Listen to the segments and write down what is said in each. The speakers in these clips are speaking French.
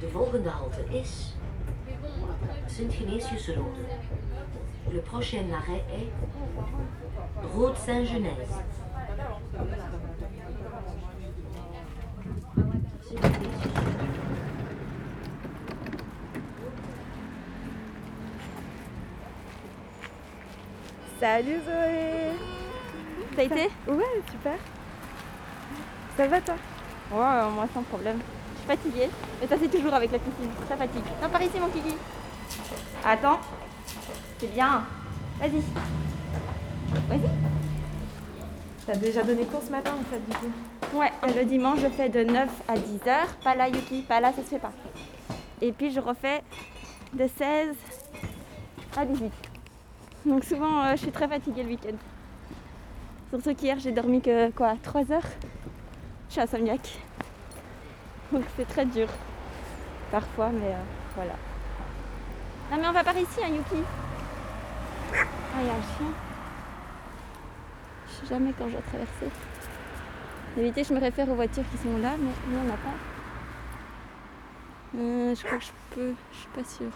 De volgende halte is Sint-Genesius-Rode. Le prochain arrêt est Route Saint-Genèse. Salut Zoé Ça a été? Ouais, super. Ça va toi? Ouais, euh, moi sans problème. Je suis fatiguée. Mais ça c'est toujours avec la piscine, ça fatigue. Non, par ici mon kiki. Attends. C'est bien. Vas-y. Vas-y. T'as déjà donné cours ce matin en fait du coup? Ouais, le dimanche je fais de 9 à 10 heures. Pas là Yuki, pas là, ça se fait pas. Et puis je refais de 16 à 18. Donc souvent euh, je suis très fatiguée le week-end. Surtout qu'hier j'ai dormi que quoi 3 heures? Suis insomniaque. Donc c'est très dur. Parfois, mais euh, voilà. Non mais on va par ici hein Yuki. Ah il y a un chien. Je sais jamais quand je dois traverser. D'habitude, je me réfère aux voitures qui sont là, mais il n'y en a pas. Euh, je crois que je peux, je suis pas sûre.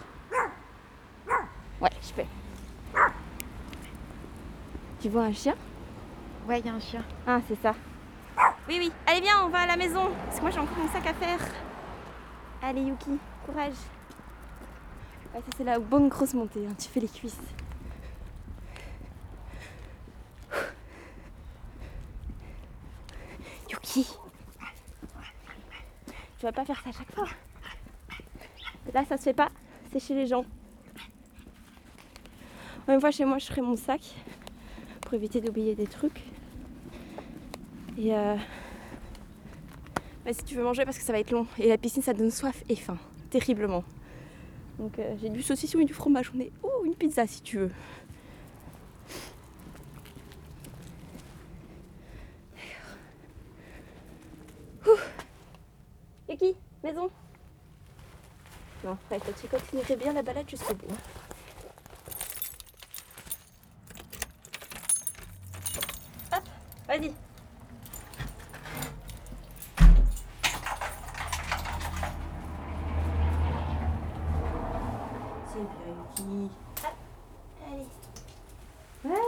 Ouais, je peux. Tu vois un chien? Ouais, il y a un chien. Ah, c'est ça. Oui, oui. Allez, viens, on va à la maison. Parce que moi, j'ai encore mon sac à faire. Allez, Yuki, courage. Ça, c'est la bonne grosse montée. hein. Tu fais les cuisses. Yuki. Tu vas pas faire ça à chaque fois. Là, ça se fait pas. C'est chez les gens. Une fois chez moi, je ferai mon sac pour éviter d'oublier des trucs. Et euh... bah, si tu veux manger, parce que ça va être long. Et la piscine, ça donne soif et faim. Terriblement. Donc euh, j'ai du saucisson et du fromage. On. Oh, une pizza si tu veux. Ouh. Yuki, maison. Non, ouais, tu continuerais bien la balade jusqu'au bout. Hop, vas-y. C'est Hop, allez. Voilà.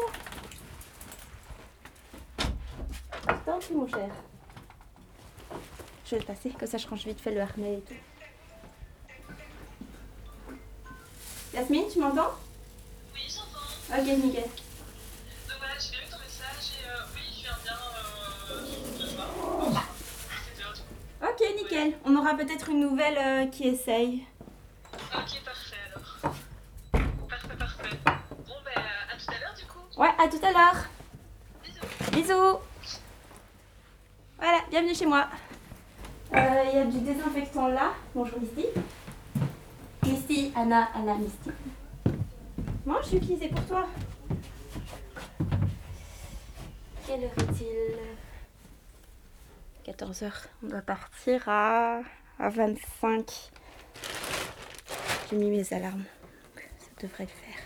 Tant pis, mon cher. Je vais le passer, comme ça je range vite fait le harnais et tout. Yasmine, tu m'entends? Oui, j'entends. Ok, nickel. Donc voilà, j'ai bien eu ton message et euh, oui, je viens bien euh. Ok, nickel. On aura peut-être une nouvelle euh, qui essaye. Chez moi. Euh, Il y a du désinfectant là. Bonjour Misty. Misty, Anna, Anna, Misty. Mange Yuki, c'est pour toi. Quelle heure est-il? 14h. On doit partir à, à 25. J'ai mis mes alarmes. Ça devrait le faire.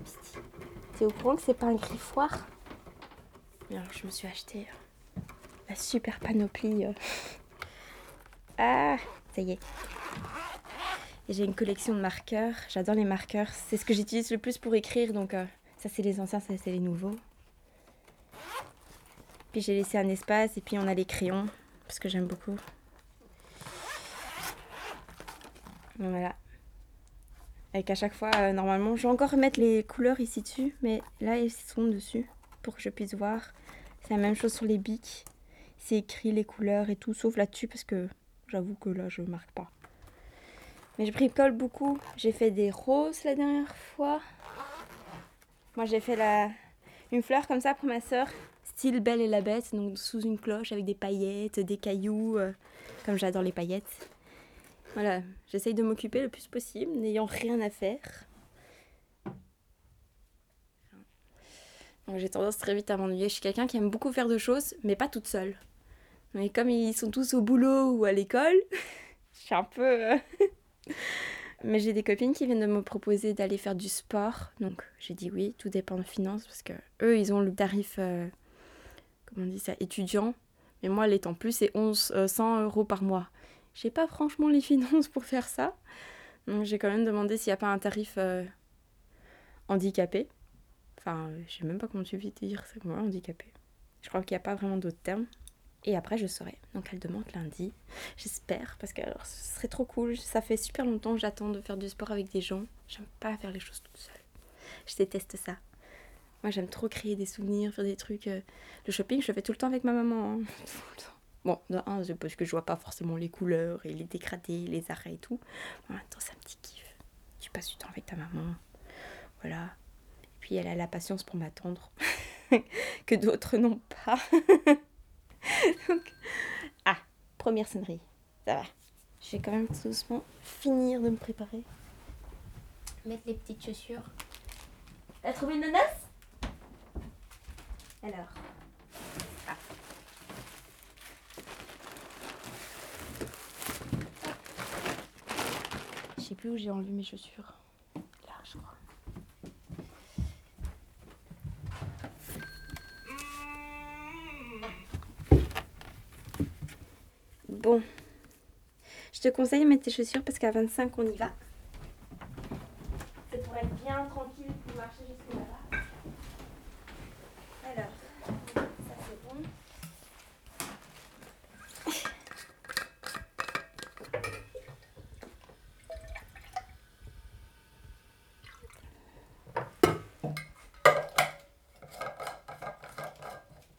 Misty. T'es au courant que c'est pas un griffoir? Et Alors je me suis acheté la super panoplie. euh. Ah, ça y est. J'ai une collection de marqueurs. J'adore les marqueurs. C'est ce que j'utilise le plus pour écrire. Donc euh, ça c'est les anciens, ça c'est les nouveaux. Puis j'ai laissé un espace et puis on a les crayons parce que j'aime beaucoup. Voilà. Avec à chaque fois, euh, normalement, je vais encore remettre les couleurs ici dessus, mais là ils sont dessus pour que je puisse voir. C'est la même chose sur les bics. C'est écrit les couleurs et tout, sauf là-dessus parce que j'avoue que là je marque pas. Mais je bricole beaucoup. J'ai fait des roses la dernière fois. Moi j'ai fait la... une fleur comme ça pour ma soeur, style Belle et la Bête, donc sous une cloche avec des paillettes, des cailloux, euh, comme j'adore les paillettes. Voilà, j'essaye de m'occuper le plus possible, n'ayant rien à faire. J'ai tendance très vite à m'ennuyer. Je suis quelqu'un qui aime beaucoup faire de choses, mais pas toute seule. Mais comme ils sont tous au boulot ou à l'école, je suis un peu... euh, mais j'ai des copines qui viennent de me proposer d'aller faire du sport. Donc j'ai dit oui, tout dépend de finances, parce que eux, ils ont le tarif, euh, comment on dit ça, étudiant. Mais moi, l'étant plus, c'est 11, euh, 100 euros par mois. J'ai pas franchement les finances pour faire ça. Donc j'ai quand même demandé s'il n'y a pas un tarif euh, handicapé. Enfin, je sais même pas comment tu veux dire ça, moi, handicapé. Je crois qu'il n'y a pas vraiment d'autres termes. Et après, je saurai. Donc elle demande lundi. J'espère, parce que alors, ce serait trop cool. Ça fait super longtemps que j'attends de faire du sport avec des gens. J'aime pas faire les choses toute seule. Je déteste ça. Moi, j'aime trop créer des souvenirs, faire des trucs. euh, Le shopping, je le fais tout le temps avec ma maman. hein. Bon, un, parce que je vois pas forcément les couleurs et les dégradés, les arrêts et tout. En même temps, c'est un petit kiff. Tu passes du temps avec ta maman. Voilà. Et puis, elle a la patience pour m'attendre. que d'autres n'ont pas. Donc, ah, première sonnerie. Ça va. Je vais quand même tout doucement finir de me préparer. Mettre les petites chaussures. T'as trouvé une menace Alors. Ah. Je sais plus où j'ai enlevé mes chaussures. Là, je crois. Bon. Je te conseille de mettre tes chaussures parce qu'à 25, on y va. C'est pour être bien tranquille pour marcher jusque là-bas. Alors, ça c'est bon.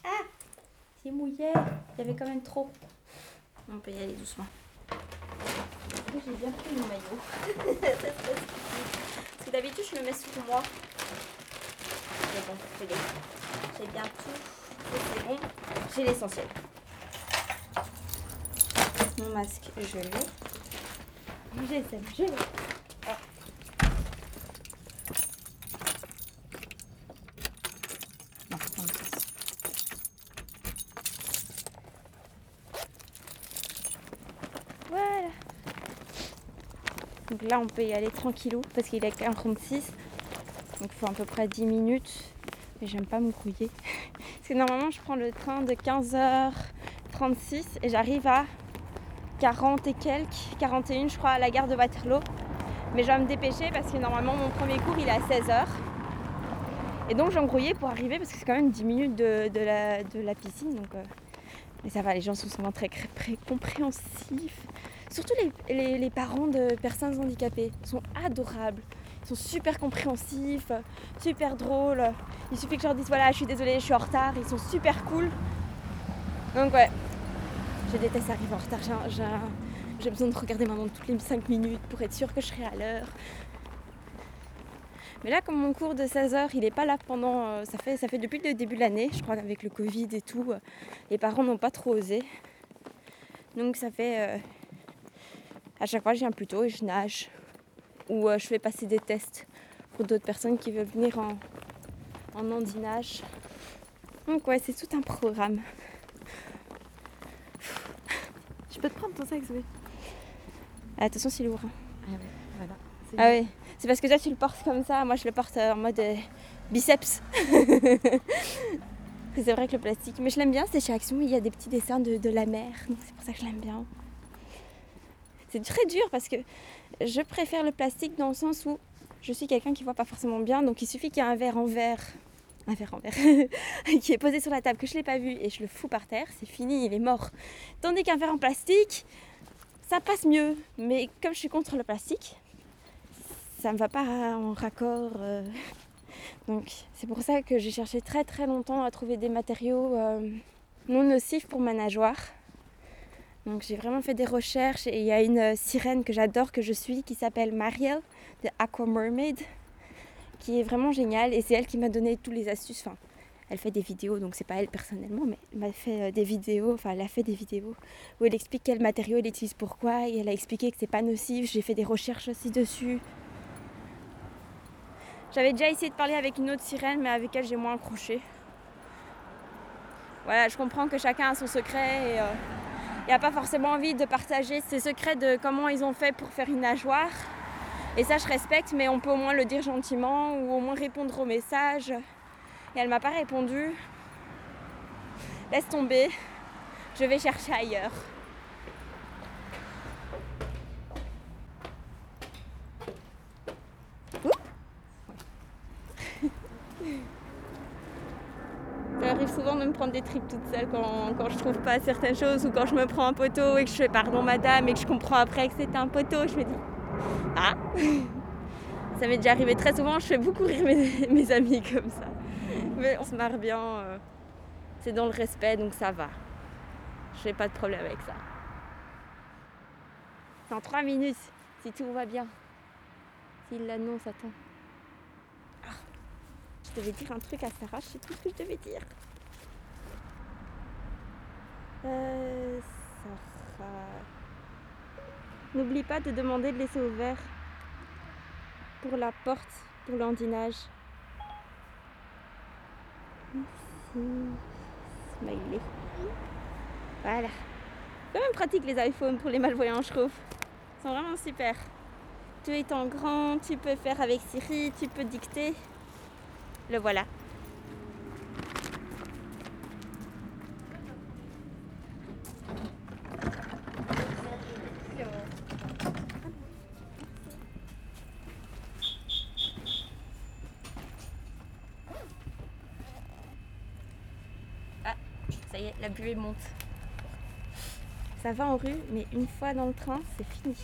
Ah C'est mouillé. Il y avait quand même trop. On peut y aller doucement. J'ai bien pris mon maillot. Parce que d'habitude, je le mets sous moi. Mais bon. J'ai bien tout. C'est bon. J'ai l'essentiel. Mon masque, je l'ai. GSM, je l'ai. Ah. Non, dans le sens. Voilà. Donc là, on peut y aller tranquillou parce qu'il est 1,36. Donc il faut à peu près 10 minutes. Mais j'aime pas me grouiller. Parce que normalement, je prends le train de 15h36 et j'arrive à 40 et quelques, 41 je crois, à la gare de Waterloo. Mais je dois me dépêcher parce que normalement, mon premier cours, il est à 16h. Et donc, embrouillé pour arriver parce que c'est quand même 10 minutes de, la, piscine. Donc, euh, Mais ça va, les gens sont souvent très compréhensifs. Surtout les, parents de personnes handicapées sont adorables. Ils sont super compréhensifs, super drôles. Il suffit que je leur dise voilà, je suis désolée, je suis en retard. Ils sont super cool. Donc ouais, je déteste arriver en retard. J'ai- besoin de regarder ma montre toutes les 5 minutes pour être sûre que je serai à l'heure. Mais là, comme mon cours de 16h, il n'est pas là pendant. euh, ça, fait, ça fait depuis le début de l'année, je crois qu'avec le Covid et tout, euh, les parents n'ont pas trop osé. Donc ça fait. euh, à chaque fois, je viens plus tôt et je nage. Ou euh, je fais passer des tests pour d'autres personnes qui veulent venir en, en andinage. Donc ouais, c'est tout un programme. Je peux te prendre ton sac, Zoé Ah, attention, c'est lourd. hein. Ah ouais, voilà. C'est- Ah oui, c'est parce que toi tu le portes comme ça, moi je le porte euh, en mode euh, biceps. c'est vrai que le plastique, mais je l'aime bien, c'est chez Action, il y a des petits dessins de, de la mer, donc c'est pour ça que je l'aime bien. C'est très dur parce que je préfère le plastique dans le sens où je suis quelqu'un qui voit pas forcément bien, donc il suffit qu'il y ait un verre en verre, un verre en verre, qui est posé sur la table, que je l'ai pas vu et je le fous par terre, c'est fini, il est mort. Tandis qu'un verre en plastique, ça passe mieux, mais comme je suis contre le plastique, ça me va pas en raccord. euh. Donc c'est pour ça que j'ai cherché très très longtemps à trouver des matériaux euh, non nocifs pour ma nageoire. Donc j'ai vraiment fait des recherches et il y a une euh, sirène que j'adore, que je suis, qui s'appelle Marielle de Aqua Mermaid, qui est vraiment géniale et c'est elle qui m'a donné tous les astuces. Enfin, elle fait des vidéos, donc c'est pas elle personnellement, mais elle m'a fait euh, des vidéos, enfin elle a fait des vidéos où elle explique quel matériau elle utilise pourquoi et elle a expliqué que c'est pas nocif. J'ai fait des recherches aussi dessus. J'avais déjà essayé de parler avec une autre sirène, mais avec elle j'ai moins accroché. Voilà, je comprends que chacun a son secret et il n'y a pas forcément envie de partager ses secrets de comment ils ont fait pour faire une nageoire. Et ça, je respecte, mais on peut au moins le dire gentiment ou au moins répondre au message. Et elle m'a pas répondu. Laisse tomber. Je vais chercher ailleurs. Ça arrive souvent de me prendre des tripes toute seule quand, quand je trouve pas certaines choses ou quand je me prends un poteau et que je fais pardon madame et que je comprends après que c'était un poteau, je me dis Ah Ça m'est déjà arrivé très souvent, je fais beaucoup rire mes, mes amis comme ça. Mais on se marre bien, euh, c'est dans le respect donc ça va. Je n'ai pas de problème avec ça. Dans trois minutes, si tout va bien. S'il l'annonce, attends. Ah, je devais dire un truc à Sarah, je sais ce que je devais dire. Euh, Sarah. N'oublie pas de demander de laisser ouvert pour la porte, pour l'andinage. Merci. Smiley. Voilà. Quand même pratique les iPhones pour les malvoyants, je trouve. Ils sont vraiment super. Tout étant grand, tu peux faire avec Siri, tu peux dicter. Le voilà. Buée monte. Ça va en rue, mais une fois dans le train, c'est fini.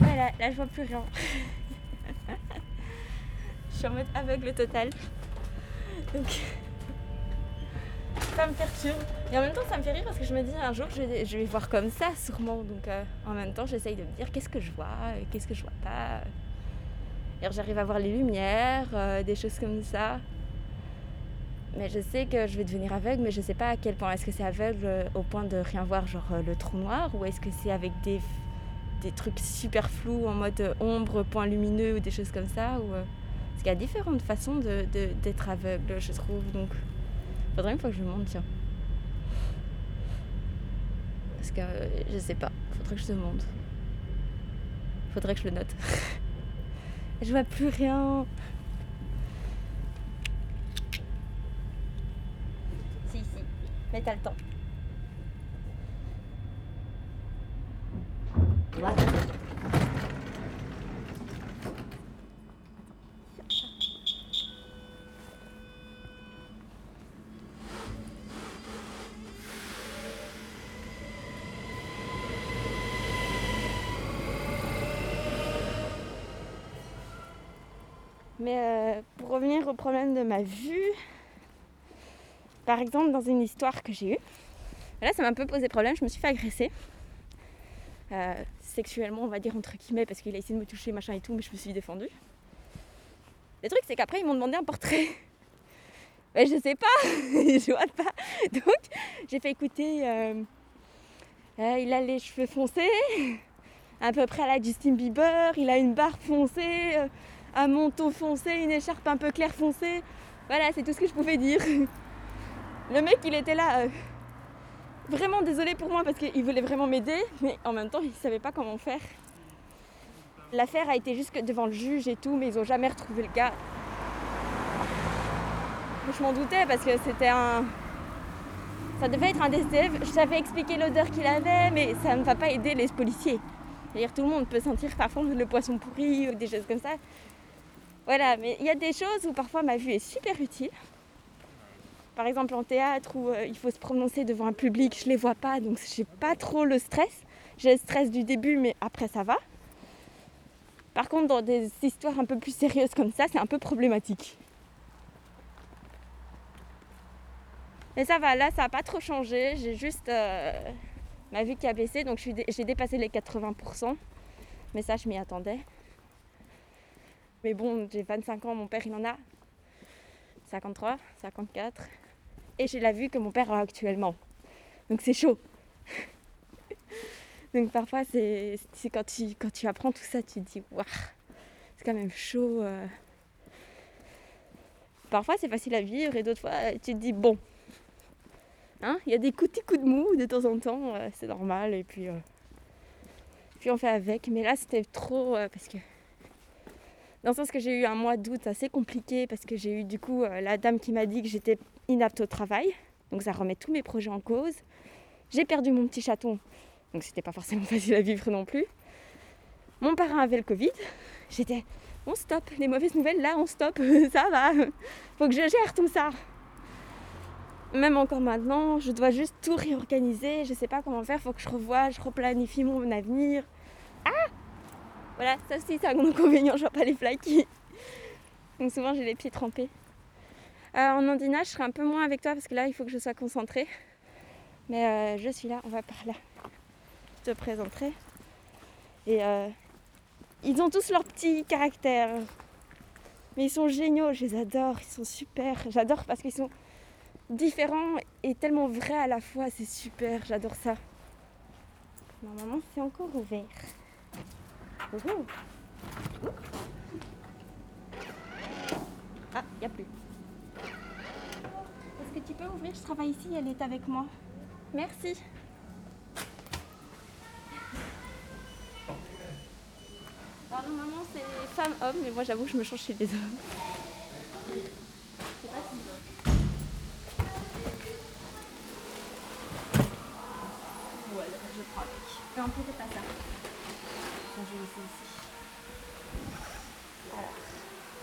Voilà, là je vois plus rien. je suis en mode aveugle total. Donc ça me perturbe. Et en même temps ça me fait rire parce que je me dis un jour je vais, voir comme ça sûrement. Donc euh, en même temps j'essaye de me dire qu'est-ce que je vois, euh, qu'est-ce que je vois pas. Et j'arrive à voir les lumières, euh, des choses comme ça. Mais je sais que je vais devenir aveugle, mais je sais pas à quel point. Est-ce que c'est aveugle euh, au point de rien voir, genre euh, le trou noir, ou est-ce que c'est avec des, des trucs super flous en mode euh, ombre, point lumineux ou des choses comme ça ou, Parce qu'il y a différentes façons de, de- d'être aveugle, je trouve. Donc, faudrait une fois que je le montre, tiens. Parce que je sais pas, faudrait que je demande. Faudrait que je le note. je vois plus rien. Si, si. Mais t'as le temps. Mais euh, pour revenir au problème de ma vue, par exemple, dans une histoire que j'ai eue, là, ça m'a un peu posé problème. Je me suis fait agresser. Euh, sexuellement, on va dire, entre guillemets, parce qu'il a essayé de me toucher, machin et tout, mais je me suis défendue. Le truc, c'est qu'après, ils m'ont demandé un portrait. Mais je sais pas, je vois pas. Donc, j'ai fait écouter. euh, euh, il a les cheveux foncés, à peu près à la Justin Bieber, il a une barbe foncée. un manteau foncé, une écharpe un peu claire foncée. Voilà, c'est tout ce que je pouvais dire. Le mec, il était là, euh, vraiment désolé pour moi parce qu'il voulait vraiment m'aider, mais en même temps, il savait pas comment faire. L'affaire a été jusque devant le juge et tout, mais ils ont jamais retrouvé le gars. Je m'en doutais parce que c'était un. Ça devait être un DCF. Je savais expliquer l'odeur qu'il avait, mais ça ne va pas aider les policiers. C'est-à-dire tout le monde peut sentir parfois le poisson pourri ou des choses comme ça. Voilà, mais il y a des choses où parfois ma vue est super utile. Par exemple en théâtre où euh, il faut se prononcer devant un public, je les vois pas, donc j'ai pas trop le stress. J'ai le stress du début, mais après ça va. Par contre, dans des histoires un peu plus sérieuses comme ça, c'est un peu problématique. Mais ça va, là ça n'a pas trop changé. J'ai juste euh, ma vue qui a baissé, donc j'ai dépassé les 80%. Mais ça, je m'y attendais. Mais bon, j'ai 25 ans, mon père il en a 53, 54. Et j'ai la vue que mon père a actuellement. Donc c'est chaud. Donc parfois, c'est quand tu, quand tu apprends tout ça, tu te dis, waouh, c'est quand même chaud. euh. Parfois, c'est facile à vivre et d'autres fois, tu te dis, bon, hein, il y a des petits coups de mou de temps en temps, euh, c'est normal. Et puis, euh, puis on fait avec. Mais là, c'était trop parce que dans le sens que j'ai eu un mois d'août assez compliqué parce que j'ai eu du coup la dame qui m'a dit que j'étais inapte au travail. Donc ça remet tous mes projets en cause. J'ai perdu mon petit chaton, donc c'était pas forcément facile à vivre non plus. Mon parrain avait le Covid. J'étais, on stop, les mauvaises nouvelles là, on stop, ça va. Faut que je gère tout ça. Même encore maintenant, je dois juste tout réorganiser. Je sais pas comment faire, faut que je revoie, je replanifie mon avenir. Ah Voilà, ça aussi c'est un inconvénient, je vois pas les flaques. Donc souvent j'ai les pieds trempés. Euh, en andinage, je serai un peu moins avec toi parce que là, il faut que je sois concentrée. Mais euh, je suis là, on va par là. Je te présenterai. Et euh, ils ont tous leur petit caractère. Mais ils sont géniaux, je les adore, ils sont super. J'adore parce qu'ils sont différents et tellement vrais à la fois, c'est super, j'adore ça. Normalement, c'est encore ouvert. Ouhou. Ah, il n'y a plus. Est-ce que tu peux ouvrir Je travaille ici, elle est avec moi. Merci. Alors normalement c'est femme-homme, mais moi j'avoue que je me change chez les hommes. Ouais, je prends avec. Non, peut-être pas ça. Je vais ici. Voilà.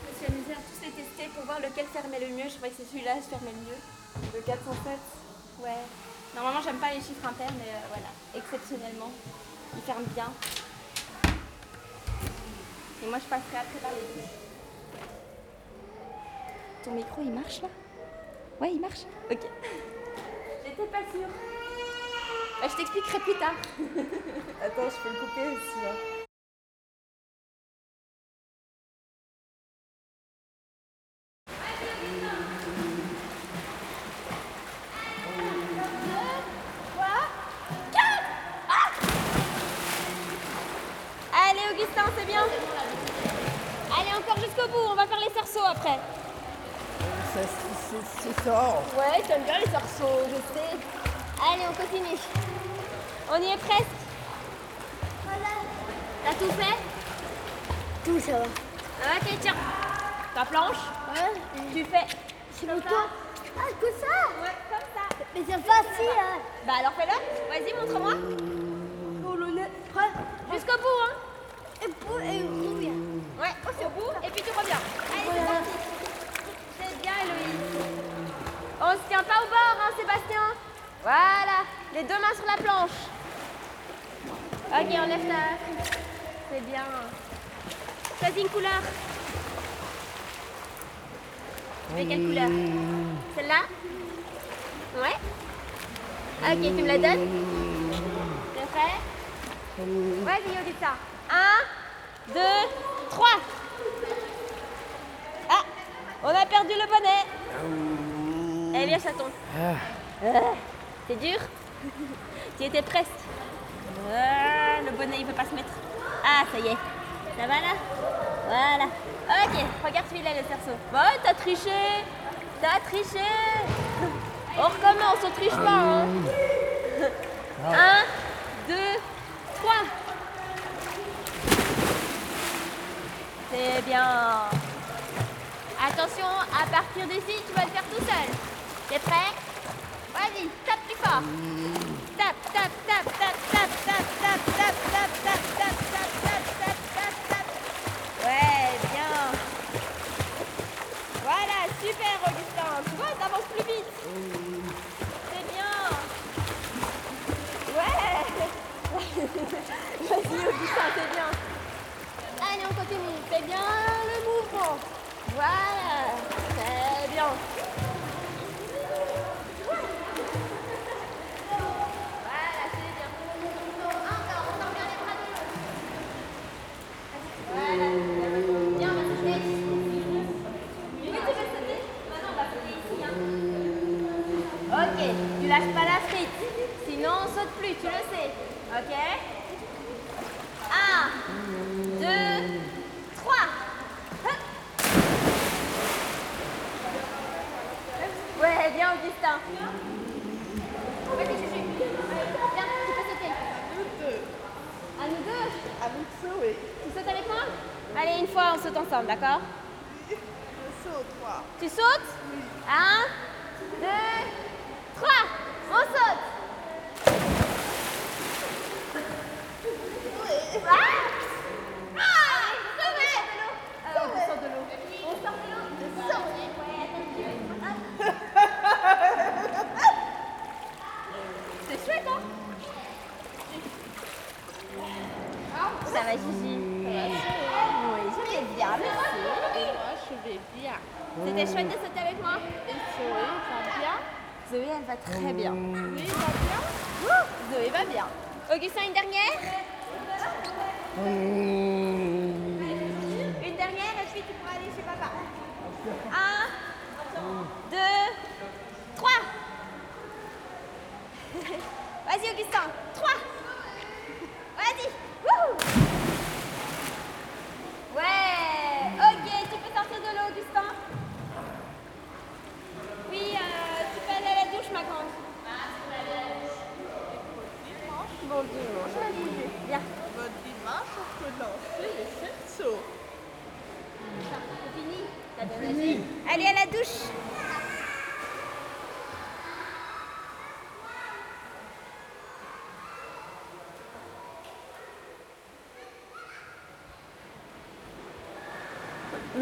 Je me suis amusée à tous les tester pour voir lequel fermait le mieux. Je croyais que c'est celui-là qui fermait le mieux. Le 407 Ouais. Normalement, j'aime pas les chiffres impairs, mais euh, voilà. Exceptionnellement, il ferme bien. Et moi, je passerai après par les deux. Ton micro, il marche là? Ouais, il marche Ok. J'étais pas sûre. Bah, je t'expliquerai plus tard. Attends, je peux le couper aussi. hein. Puis tu reviens. Allez, c'est Voilà. parti. C'est bien, Héloïse. On se tient pas au bord, hein, Sébastien. Voilà. Les deux mains sur la planche. Ok, enlève ta. C'est bien. Choisis une couleur. Tu veux quelle couleur? Celle-là? Ouais. Ok, tu me la donnes? T'es prêt? Vas-y, Augustin. Un, deux, trois. Ah, on a perdu le bonnet. Allez, chaton. Ah, C'est dur? Tu étais presque. Ah, le bonnet, il veut pas se mettre. Ah, ça y est. Ça va là? Voilà. Ok, regarde celui-là, le cerceau. Bon, t'as triché. T'as triché. On recommence, on triche pas. Hein. Un, deux, trois. C'est bien. Attention, à partir d'ici, tu vas le faire tout seul. T'es prêt Vas-y, tape plus fort. Tape, tape, tape, tape, tape, tape, tape, tape, tape, tape, tape, tape, tape, tape, tape, tape. Ouais, bien. Voilà, super, Augustin. Tu vois, t'avances plus vite. C'est bien. Ouais. Vas-y, Augustin, c'est bien. Allez, on continue. Fais bien le mouvement. Voilà. Très bien. D'accord Je saute, moi. Tu sautes Un, deux, Zoé, elle va très bien. Oui, va bien. Zoé va bien. Augustin, une dernière Une dernière et puis tu pourras aller chez papa. Un, deux, trois. Vas-y, Augustin. Trois. Vas-y. Wouhou. Ouais. Ok, tu peux sortir de l'eau, Augustin. Oui, euh, tu peux aller à la douche, ma grande. Bon dimanche. Allez, viens. Votre dimanche, on peut lancer les cerceaux. C'est fini. T'as bien nagé. Allez à la douche.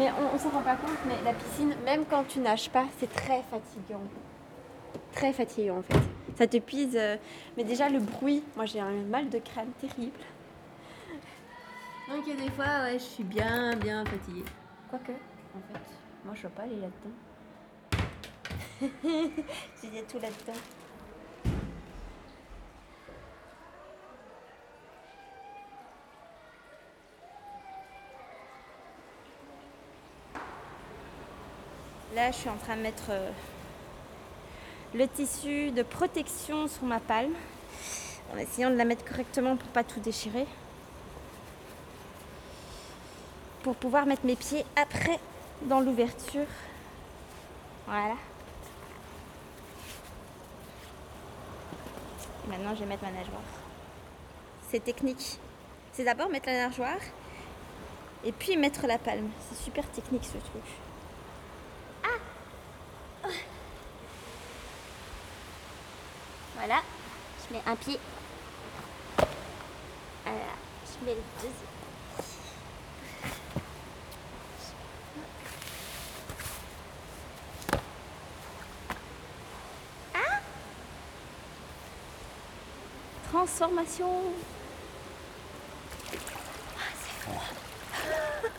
Mais on, s'en rend pas compte, mais la piscine, même quand tu nages pas, c'est très fatigant. Très fatigant en fait. Ça te pise. euh, Mais déjà le bruit, moi j'ai un mal de crâne terrible. Donc des fois, ouais, je suis bien, bien fatiguée. Quoique, en fait, moi je veux pas aller là-dedans. J'ai tout là-dedans. Là, je suis en train de mettre euh, le tissu de protection sur ma palme en essayant de la mettre correctement pour pas tout déchirer. Pour pouvoir mettre mes pieds après dans l'ouverture. Voilà. Maintenant, je vais mettre ma nageoire. C'est technique. C'est d'abord mettre la nageoire et puis mettre la palme. C'est super technique ce truc. Voilà, je mets un pied. Voilà, je mets le deuxième. Ah Transformation. Ah, c'est froid.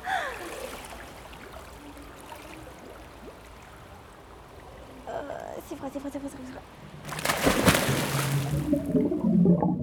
Euh, c'est froid, c'est froid, c'est froid, Thank you.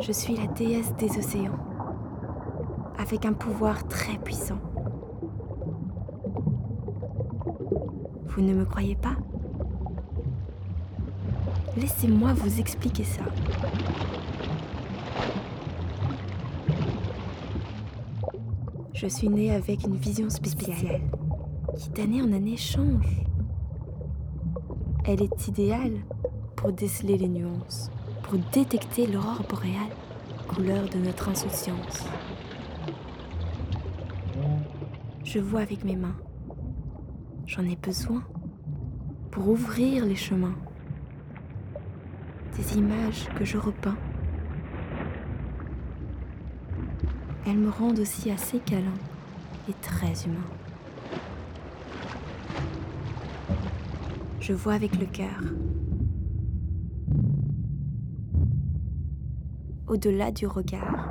Je suis la déesse des océans, avec un pouvoir très puissant. Vous ne me croyez pas? Laissez-moi vous expliquer ça. Je suis née avec une vision spéciale, qui d'année en année change. Elle est idéale pour déceler les nuances pour détecter l'aurore boréale, couleur de notre insouciance. Je vois avec mes mains. J'en ai besoin pour ouvrir les chemins. Des images que je repeins. Elles me rendent aussi assez câlin et très humain. Je vois avec le cœur. Au-delà du regard.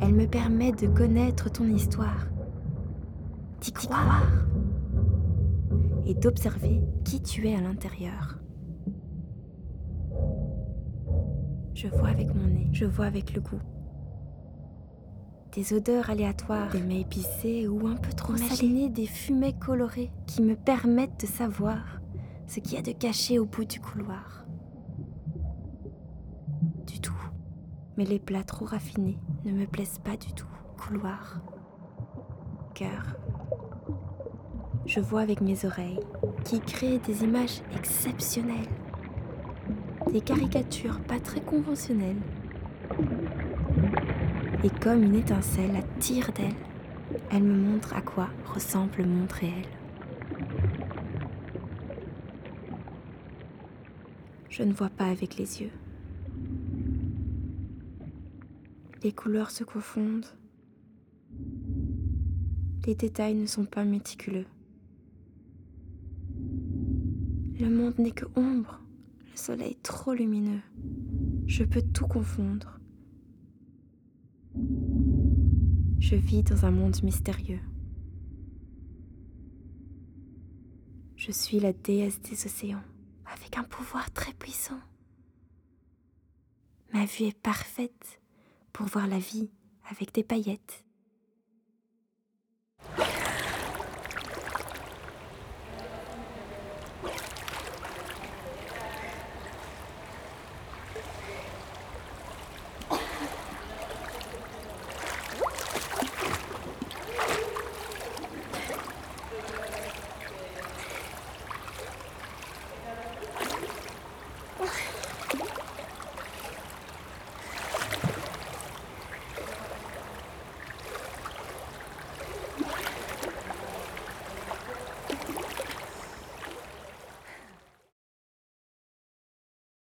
Elle me permet de connaître ton histoire, d'y croire et d'observer qui tu es à l'intérieur. Je vois avec mon nez, je vois avec le goût. Des odeurs aléatoires, des mets épicés ou un peu trop salés, des fumées colorées qui me permettent de savoir ce qu'il y a de caché au bout du couloir. Du tout. Mais les plats trop raffinés ne me plaisent pas du tout. Couloir. Cœur. Je vois avec mes oreilles qui créent des images exceptionnelles. Des caricatures pas très conventionnelles. Et comme une étincelle attire d'elle, elle me montre à quoi ressemble le monde réel. Je ne vois pas avec les yeux. Les couleurs se confondent. Les détails ne sont pas méticuleux. Le monde n'est que ombre, le soleil trop lumineux. Je peux tout confondre. Je vis dans un monde mystérieux. Je suis la déesse des océans, avec un pouvoir très puissant. Ma vue est parfaite pour voir la vie avec des paillettes.